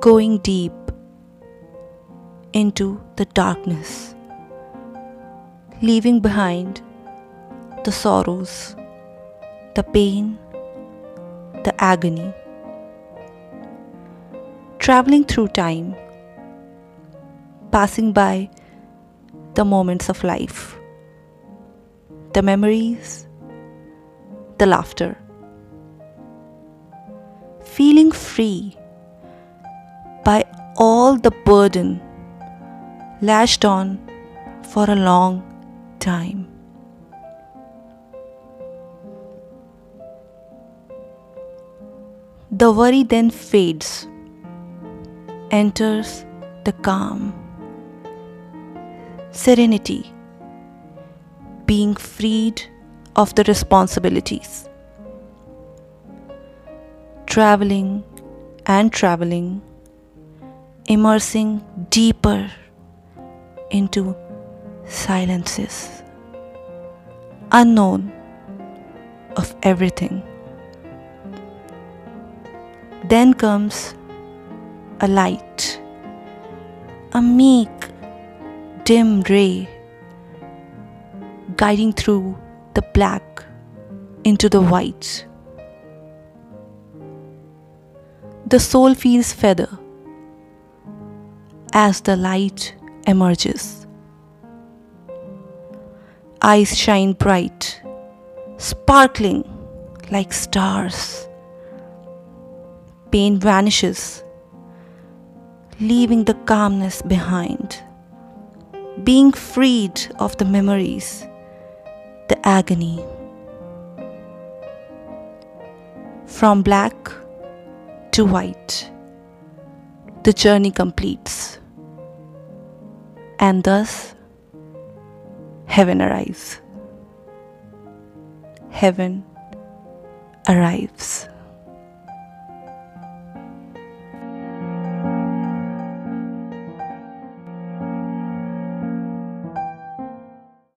going deep into the darkness, leaving behind the sorrows, the pain, the agony. Traveling through time, passing by the moments of life, the memories, the laughter. Feeling free all the burden lashed on for a long time. The worry then fades, enters the calm, serenity, being freed of the responsibilities. Traveling and traveling, immersing deeper into silences, unknown of everything. Then comes a light, a meek, dim ray guiding through the black into the white. The soul feels feather as the light emerges. Eyes shine bright, sparkling like stars. Pain vanishes, leaving the calmness behind. Being freed of the memories, the agony. From black to white, the journey completes and thus heaven arrives. Heaven arrives.